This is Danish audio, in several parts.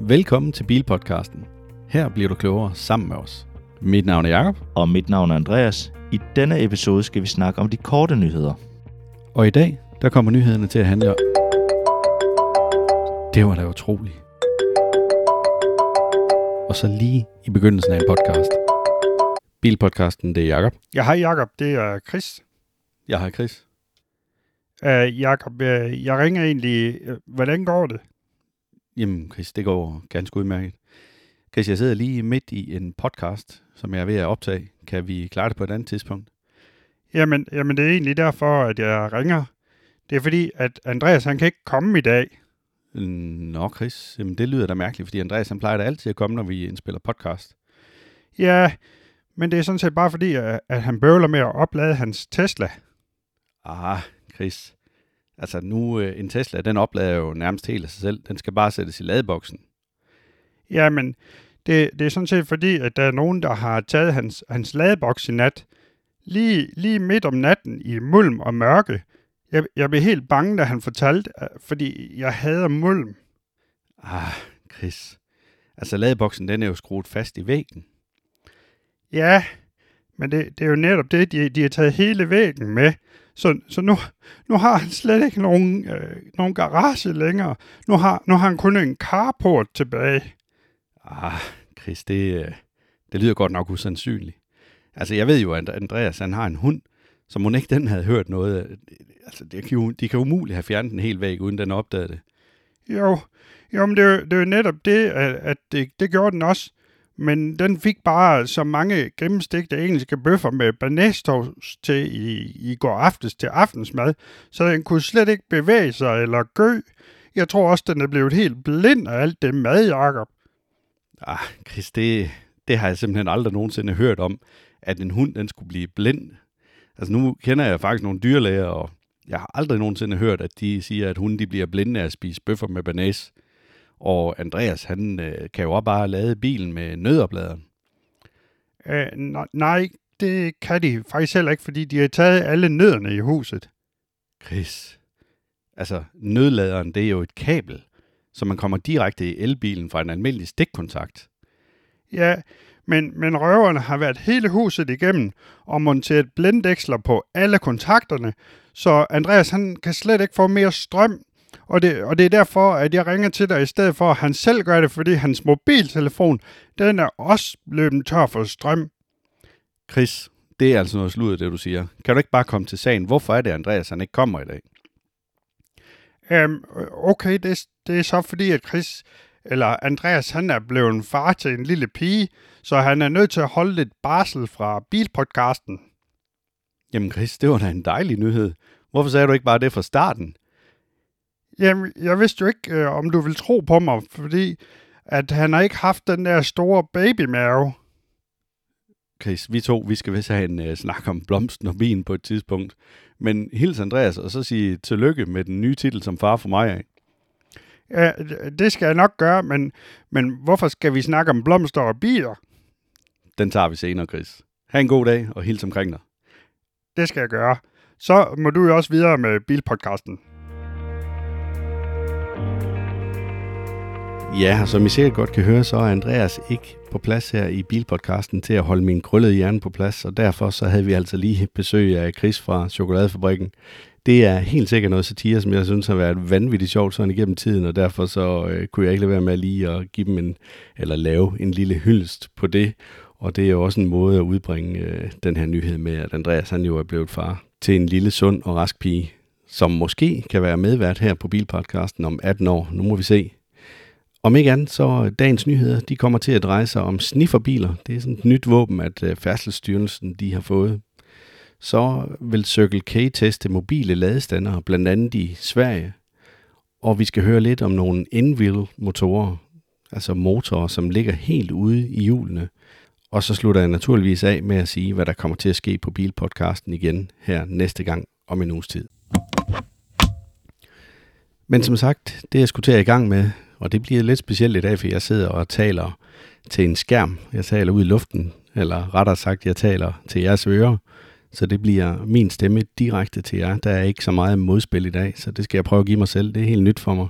Velkommen til Bilpodcasten. Her bliver du klogere sammen med os. Mit navn er Jakob, Og mit navn er Andreas. I denne episode skal vi snakke om de korte nyheder. og i dag der kommer nyhederne til at handle om... Det var da utroligt. Og så lige i begyndelsen af en podcast. Bilpodcasten, det er Jakob. Ja, hej Jakob, det er Chris. Jeg har Chris. Uh, Jakob, uh, jeg ringer egentlig, uh, hvordan går det? Jamen Chris, det går ganske udmærket. Chris, jeg sidder lige midt i en podcast, som jeg er ved at optage. Kan vi klare det på et andet tidspunkt? Jamen, jamen, det er egentlig derfor, at jeg ringer. Det er fordi, at Andreas, han kan ikke komme i dag. Nå Chris, jamen det lyder da mærkeligt, fordi Andreas han plejer da altid at komme, når vi indspiller podcast. Ja, men det er sådan set bare fordi, at, han bøvler med at oplade hans Tesla. Ah, Chris. Altså nu, øh, en Tesla, den oplader jo nærmest helt af sig selv. Den skal bare sættes i ladeboksen. Jamen, det, det er sådan set fordi, at der er nogen, der har taget hans, hans ladeboks i nat. Lige, lige midt om natten i mulm og mørke. Jeg, jeg blev helt bange, da han fortalte, fordi jeg hader mulm. Ah, Chris. Altså ladeboksen, den er jo skruet fast i væggen. Ja, men det, det er jo netop det, de, de har taget hele væggen med. Så, så nu, nu har han slet ikke nogen, øh, nogen garage længere. Nu har, nu har han kun en carport tilbage. Ah, Chris, det, øh, det lyder godt nok usandsynligt. Altså jeg ved jo, at Andreas han har en hund, som hun ikke den havde hørt noget. Altså det kan jo, de kan umuligt have fjernet den helt væg, uden den opdagede det. Jo, jo men det, er jo- det er jo netop det, at, at det, det gjorde den også. Men den fik bare så mange gennemstegte engelske bøffer med banæstovs til i, i går aftes til aftensmad, så den kunne slet ikke bevæge sig eller gø. Jeg tror også, den er blevet helt blind af alt det mad, Jacob. Ah, Chris, det, det har jeg simpelthen aldrig nogensinde hørt om, at en hund den skulle blive blind. Altså nu kender jeg faktisk nogle dyrlæger, og jeg har aldrig nogensinde hørt, at de siger, at hunde de bliver blinde af at spise bøffer med banæs. Og Andreas, han øh, kan jo også bare lade bilen med nødopladeren. Øh, nej, det kan de faktisk heller ikke, fordi de har taget alle nødderne i huset. Chris, altså nødladeren, det er jo et kabel, så man kommer direkte i elbilen fra en almindelig stikkontakt. Ja, men, men røverne har været hele huset igennem og monteret blinddæksler på alle kontakterne, så Andreas han kan slet ikke få mere strøm. Og det, og det er derfor, at jeg ringer til dig i stedet for, at han selv gør det, fordi hans mobiltelefon, den er også løbet tør for strøm. Chris, det er altså noget sludder, det du siger. Kan du ikke bare komme til sagen? Hvorfor er det, Andreas han ikke kommer i dag? Um, okay, det, det er så fordi, at Chris, eller Andreas, han er blevet en far til en lille pige, så han er nødt til at holde lidt barsel fra bilpodcasten. Jamen Chris, det var da en dejlig nyhed. Hvorfor sagde du ikke bare det fra starten? Jamen, jeg vidste jo ikke, øh, om du vil tro på mig, fordi at han har ikke haft den der store babymave. Chris, vi to, vi skal vist have en uh, snak om blomsten og bien på et tidspunkt. Men hils Andreas, og så sige tillykke med den nye titel som far for mig af. Ja, det skal jeg nok gøre, men, men hvorfor skal vi snakke om blomster og bier? Den tager vi senere, Chris. Ha' en god dag, og hils omkring dig. Det skal jeg gøre. Så må du jo også videre med bilpodcasten. Ja, og som I sikkert godt kan høre, så er Andreas ikke på plads her i bilpodcasten til at holde min krøllede hjerne på plads, og derfor så havde vi altså lige besøg af Chris fra Chokoladefabrikken. Det er helt sikkert noget satire, som jeg synes har været vanvittigt sjovt sådan igennem tiden, og derfor så øh, kunne jeg ikke lade være med lige at give dem en, eller lave en lille hyldest på det. Og det er jo også en måde at udbringe øh, den her nyhed med, at Andreas han jo er blevet far til en lille, sund og rask pige, som måske kan være medvært her på Bilpodcasten om 18 år. Nu må vi se. Om ikke andet, så øh, dagens nyheder, de kommer til at dreje sig om snifferbiler. Det er sådan et nyt våben, at øh, Færdselsstyrelsen de har fået. Så vil Circle K teste mobile ladestandere, blandt andet i Sverige. Og vi skal høre lidt om nogle in motorer, altså motorer, som ligger helt ude i hjulene. Og så slutter jeg naturligvis af med at sige, hvad der kommer til at ske på Bilpodcasten igen her næste gang om en uges tid. Men som sagt, det jeg skulle til at i gang med, og det bliver lidt specielt i dag, for jeg sidder og taler til en skærm. Jeg taler ud i luften, eller rettere sagt, jeg taler til jeres ører. Så det bliver min stemme direkte til jer. Der er ikke så meget modspil i dag, så det skal jeg prøve at give mig selv. Det er helt nyt for mig.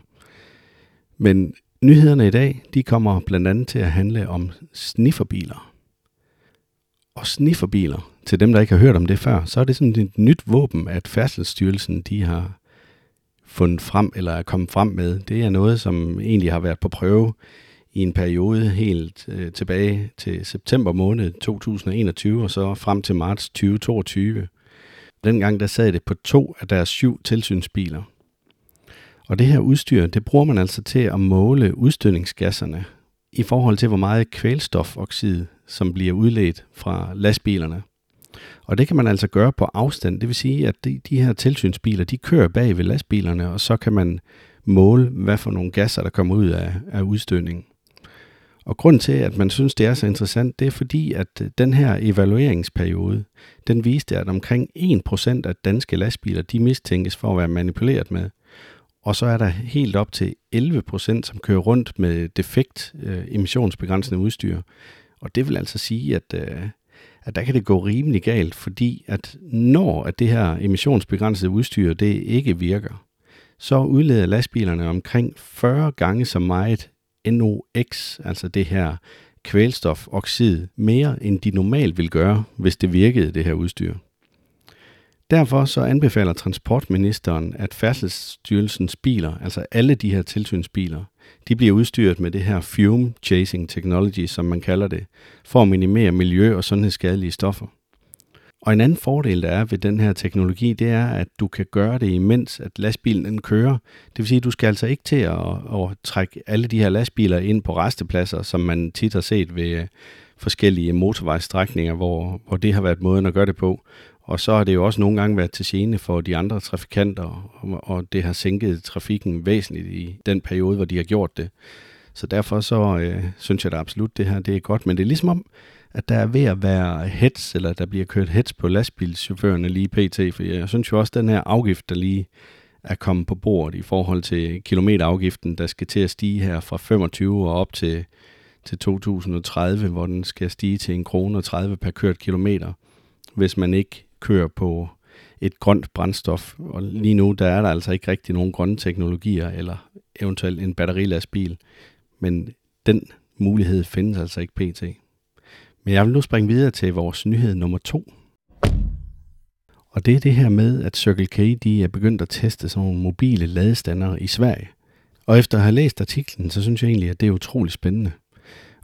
Men Nyhederne i dag, de kommer blandt andet til at handle om snifferbiler. Og snifferbiler, til dem der ikke har hørt om det før, så er det sådan et nyt våben, at Færdselsstyrelsen de har fundet frem, eller er kommet frem med. Det er noget, som egentlig har været på prøve i en periode helt øh, tilbage til september måned 2021, og så frem til marts 2022. Dengang der sad det på to af deres syv tilsynsbiler. Og det her udstyr, det bruger man altså til at måle udstødningsgasserne i forhold til, hvor meget kvælstofoxid, som bliver udledt fra lastbilerne. Og det kan man altså gøre på afstand. Det vil sige, at de, de her tilsynsbiler, de kører bag ved lastbilerne, og så kan man måle, hvad for nogle gasser, der kommer ud af, af udstødningen. Og grund til, at man synes, det er så interessant, det er fordi, at øh, den her evalueringsperiode, den viste, at omkring 1% af danske lastbiler, de mistænkes for at være manipuleret med. Og så er der helt op til 11%, som kører rundt med defekt øh, emissionsbegrænsende udstyr. Og det vil altså sige, at, øh, at der kan det gå rimelig galt, fordi at når at det her emissionsbegrænsede udstyr det ikke virker, så udleder lastbilerne omkring 40 gange så meget NOx, altså det her kvælstofoxid, mere end de normalt vil gøre, hvis det virkede, det her udstyr. Derfor så anbefaler transportministeren, at færdselsstyrelsens biler, altså alle de her tilsynsbiler, de bliver udstyret med det her fume chasing technology, som man kalder det, for at minimere miljø- og sundhedsskadelige stoffer. Og en anden fordel, der er ved den her teknologi, det er, at du kan gøre det imens, at lastbilen den kører. Det vil sige, at du skal altså ikke til at, at trække alle de her lastbiler ind på restepladser, som man tit har set ved øh, forskellige motorvejsstrækninger, hvor, hvor det har været måden at gøre det på. Og så har det jo også nogle gange været til gene for de andre trafikanter, og det har sænket trafikken væsentligt i den periode, hvor de har gjort det. Så derfor så øh, synes jeg da absolut, det her det er godt. Men det er ligesom om, at der er ved at være hets, eller der bliver kørt hets på lastbilschaufførerne lige pt. For jeg synes jo også, at den her afgift, der lige er kommet på bordet i forhold til kilometerafgiften, der skal til at stige her fra 25 og op til, til 2030, hvor den skal stige til en krone og 30 per kørt kilometer, hvis man ikke kører på et grønt brændstof. Og lige nu, der er der altså ikke rigtig nogen grønne teknologier, eller eventuelt en batterilastbil. Men den mulighed findes altså ikke pt. Men jeg vil nu springe videre til vores nyhed nummer to. Og det er det her med, at Circle K de er begyndt at teste sådan nogle mobile ladestander i Sverige. Og efter at have læst artiklen, så synes jeg egentlig, at det er utrolig spændende.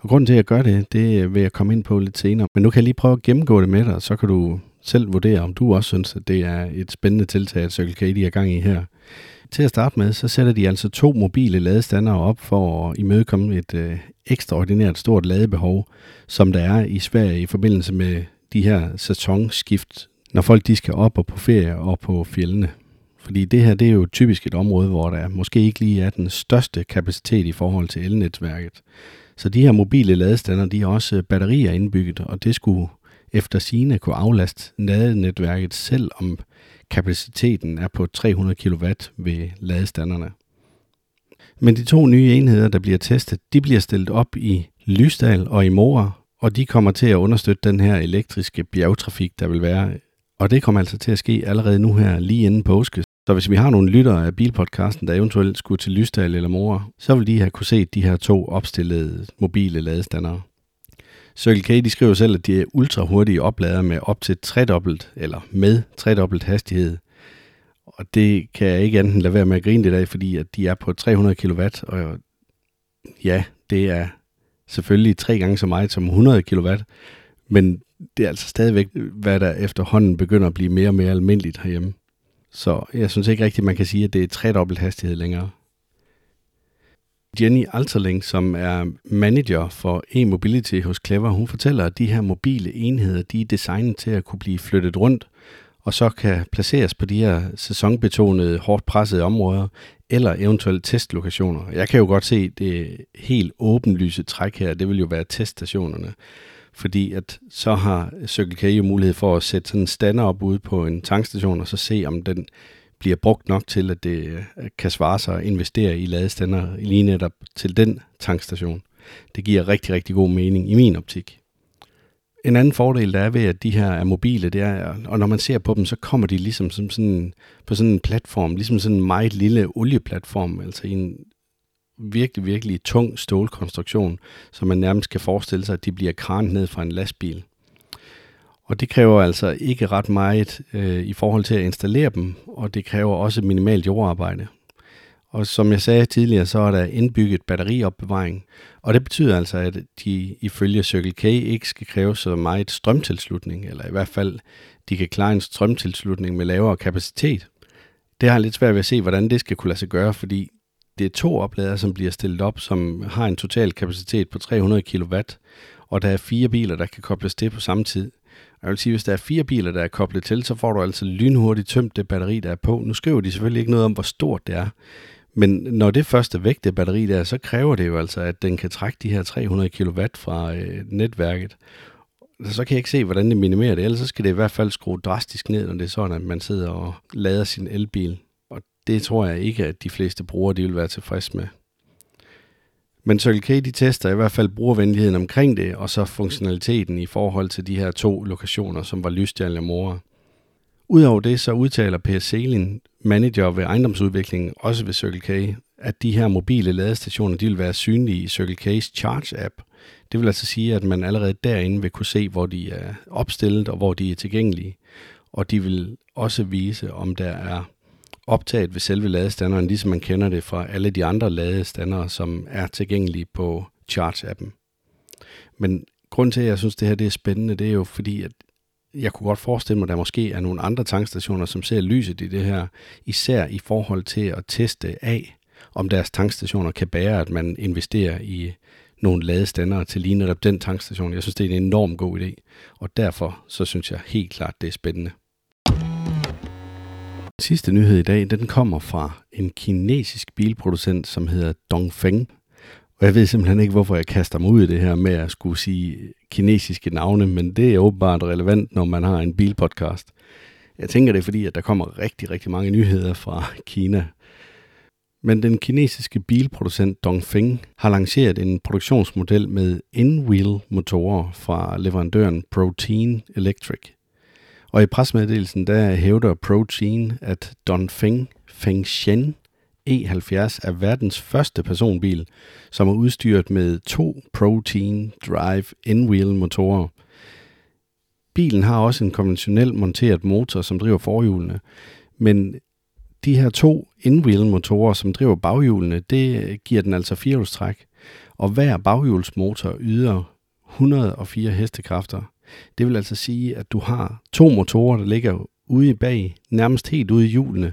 Og grunden til, at jeg gør det, det vil jeg komme ind på lidt senere. Men nu kan jeg lige prøve at gennemgå det med dig, så kan du selv vurdere, om du også synes, at det er et spændende tiltag, at Circle K de er gang i her. Til at starte med, så sætter de altså to mobile ladestander op for at imødekomme et øh, ekstraordinært stort ladebehov, som der er i Sverige i forbindelse med de her sæsonskift, når folk de skal op og på ferie og på fjellene. Fordi det her det er jo typisk et område, hvor der måske ikke lige er den største kapacitet i forhold til elnetværket. Så de her mobile ladestander, de har også batterier indbygget, og det skulle efter sine kunne aflaste ladenetværket, selvom kapaciteten er på 300 kW ved ladestanderne. Men de to nye enheder, der bliver testet, de bliver stillet op i Lysdal og i Mora, og de kommer til at understøtte den her elektriske bjergtrafik, der vil være. Og det kommer altså til at ske allerede nu her, lige inden påske. Så hvis vi har nogle lyttere af bilpodcasten, der eventuelt skulle til Lysdal eller Mora, så vil de have kunne se de her to opstillede mobile ladestandere. Circle K de skriver selv, at de er ultra hurtige oplader med op til tredobbelt, eller med tredobbelt hastighed. Og det kan jeg ikke enten lade være med at grine det af, fordi at de er på 300 kW, og ja, det er selvfølgelig tre gange så meget som 100 kW, men det er altså stadigvæk, hvad der efterhånden begynder at blive mere og mere almindeligt herhjemme. Så jeg synes ikke rigtigt, man kan sige, at det er tredobbelt hastighed længere. Jenny Alterling, som er manager for e-mobility hos Clever, hun fortæller, at de her mobile enheder, de er designet til at kunne blive flyttet rundt, og så kan placeres på de her sæsonbetonede, hårdt pressede områder, eller eventuelt testlokationer. Jeg kan jo godt se det helt åbenlyse træk her, det vil jo være teststationerne. Fordi at så har Circle K jo mulighed for at sætte sådan en stander op ude på en tankstation, og så se om den bliver brugt nok til, at det øh, kan svare sig at investere i ladestander lige netop til den tankstation. Det giver rigtig, rigtig god mening i min optik. En anden fordel, der er ved, at de her er mobile, det er, og når man ser på dem, så kommer de ligesom som sådan, på sådan en platform, ligesom sådan en meget lille olieplatform, altså en virkelig, virkelig tung stålkonstruktion, så man nærmest kan forestille sig, at de bliver kranet ned fra en lastbil. Og det kræver altså ikke ret meget øh, i forhold til at installere dem, og det kræver også minimalt jordarbejde. Og som jeg sagde tidligere, så er der indbygget batteriopbevaring, og det betyder altså, at de ifølge Circle K ikke skal kræve så meget strømtilslutning, eller i hvert fald, de kan klare en strømtilslutning med lavere kapacitet. Det har jeg lidt svært ved at se, hvordan det skal kunne lade sig gøre, fordi det er to oplader, som bliver stillet op, som har en total kapacitet på 300 kW, og der er fire biler, der kan kobles til på samme tid. Jeg vil sige, hvis der er fire biler, der er koblet til, så får du altså lynhurtigt tømt det batteri, der er på. Nu skriver de selvfølgelig ikke noget om, hvor stort det er, men når det første væk, det batteri der, så kræver det jo altså, at den kan trække de her 300 kW fra øh, netværket. Så kan jeg ikke se, hvordan det minimerer det. Ellers så skal det i hvert fald skrue drastisk ned, når det er sådan, at man sidder og lader sin elbil. Og det tror jeg ikke, at de fleste brugere de vil være tilfredse med. Men Circle K de tester i hvert fald brugervenligheden omkring det, og så funktionaliteten i forhold til de her to lokationer, som var Lysdal og Mora. Udover det, så udtaler Per Selin, manager ved ejendomsudviklingen, også ved Circle K, at de her mobile ladestationer de vil være synlige i Circle K's Charge-app. Det vil altså sige, at man allerede derinde vil kunne se, hvor de er opstillet og hvor de er tilgængelige. Og de vil også vise, om der er optaget ved selve ladestanderen, ligesom man kender det fra alle de andre ladestandere, som er tilgængelige på Charge-appen. Men grund til, at jeg synes, det her det er spændende, det er jo fordi, at jeg kunne godt forestille mig, at der måske er nogle andre tankstationer, som ser lyset i det her, især i forhold til at teste af, om deres tankstationer kan bære, at man investerer i nogle ladestandere til lige netop den tankstation. Jeg synes, det er en enorm god idé, og derfor så synes jeg helt klart, det er spændende. Sidste nyhed i dag, den kommer fra en kinesisk bilproducent, som hedder Dongfeng. Og jeg ved simpelthen ikke, hvorfor jeg kaster mig ud i det her med at skulle sige kinesiske navne, men det er åbenbart relevant, når man har en bilpodcast. Jeg tænker det er fordi, at der kommer rigtig, rigtig mange nyheder fra Kina. Men den kinesiske bilproducent Dongfeng har lanceret en produktionsmodel med in-wheel motorer fra leverandøren Protein Electric. Og i presmeddelelsen der hævder Protein, at Dongfeng Fengshen E70 er verdens første personbil, som er udstyret med to Protein Drive in-wheel motorer. Bilen har også en konventionel monteret motor, som driver forhjulene, men de her to in-wheel motorer, som driver baghjulene, det giver den altså firehjulstræk, og hver baghjulsmotor yder 104 hestekræfter. Det vil altså sige, at du har to motorer, der ligger ude i bag, nærmest helt ude i hjulene,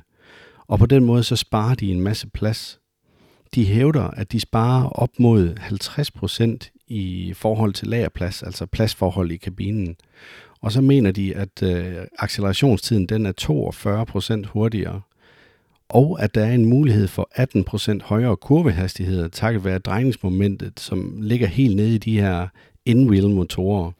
og på den måde så sparer de en masse plads. De hævder, at de sparer op mod 50% i forhold til lagerplads, altså pladsforhold i kabinen. Og så mener de, at øh, accelerationstiden den er 42% hurtigere. Og at der er en mulighed for 18% højere kurvehastighed, takket være drejningsmomentet, som ligger helt nede i de her in-wheel motorer.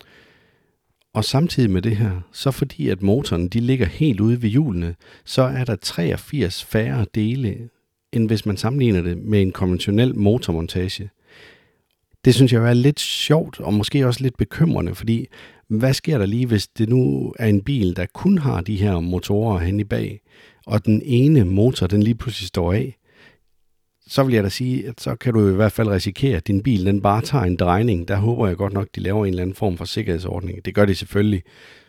Og samtidig med det her, så fordi at motoren de ligger helt ude ved hjulene, så er der 83 færre dele, end hvis man sammenligner det med en konventionel motormontage. Det synes jeg er lidt sjovt, og måske også lidt bekymrende, fordi hvad sker der lige, hvis det nu er en bil, der kun har de her motorer hen i bag, og den ene motor, den lige pludselig står af? Så vil jeg da sige, at så kan du i hvert fald risikere, at din bil den bare tager en drejning. Der håber jeg godt nok, de laver en eller anden form for sikkerhedsordning. Det gør de selvfølgelig,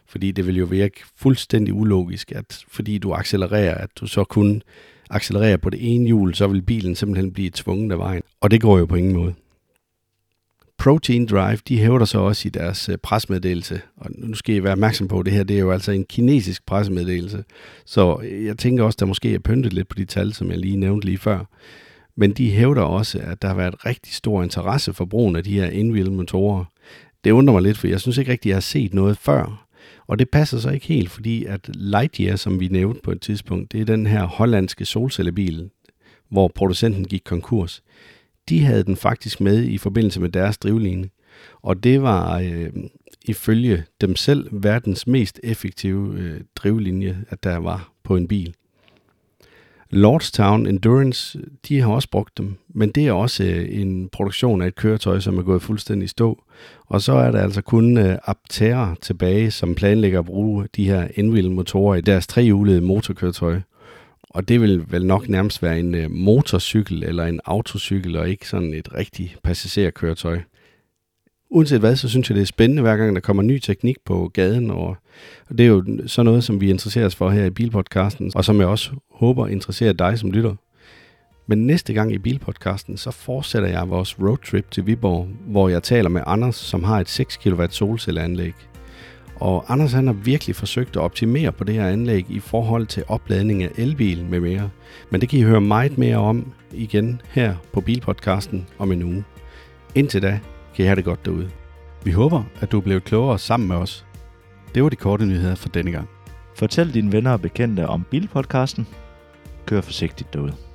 fordi det vil jo virke fuldstændig ulogisk, at fordi du accelererer, at du så kun accelererer på det ene hjul, så vil bilen simpelthen blive tvunget af vejen. Og det går jo på ingen måde. Protein Drive, de hævder så også i deres øh, presmeddelelse, og nu skal I være opmærksom på, at det her det er jo altså en kinesisk presmeddelelse, så jeg tænker også, der måske er pyntet lidt på de tal, som jeg lige nævnte lige før. Men de hævder også, at der har været rigtig stor interesse for brugen af de her indwheel motorer. Det undrer mig lidt, for jeg synes ikke rigtig, jeg har set noget før. Og det passer så ikke helt, fordi at Lightyear, som vi nævnte på et tidspunkt, det er den her hollandske solcellebil, hvor producenten gik konkurs. De havde den faktisk med i forbindelse med deres drivlinje. Og det var øh, ifølge dem selv verdens mest effektive øh, drivlinje, at der var på en bil. Lordstown Endurance, de har også brugt dem, men det er også øh, en produktion af et køretøj, som er gået fuldstændig i stå. Og så er der altså kun øh, Aptera tilbage, som planlægger at bruge de her Enwheel motorer i deres trehjulede motorkøretøj. Og det vil vel nok nærmest være en øh, motorcykel eller en autocykel, og ikke sådan et rigtigt passagerkøretøj. Uanset hvad, så synes jeg, det er spændende, hver gang der kommer ny teknik på gaden, og, og det er jo sådan noget, som vi interesserer os for her i Bilpodcasten, og som jeg også håber interesserer dig som lytter. Men næste gang i Bilpodcasten, så fortsætter jeg vores roadtrip til Viborg, hvor jeg taler med Anders, som har et 6 kW solcelleanlæg. Og Anders han har virkelig forsøgt at optimere på det her anlæg i forhold til opladning af elbil med mere. Men det kan I høre meget mere om igen her på Bilpodcasten om en uge. Indtil da kan I have det godt derude. Vi håber, at du er blevet klogere sammen med os. Det var de korte nyheder for denne gang. Fortæl dine venner og bekendte om Bilpodcasten. Kør forsigtigt derude.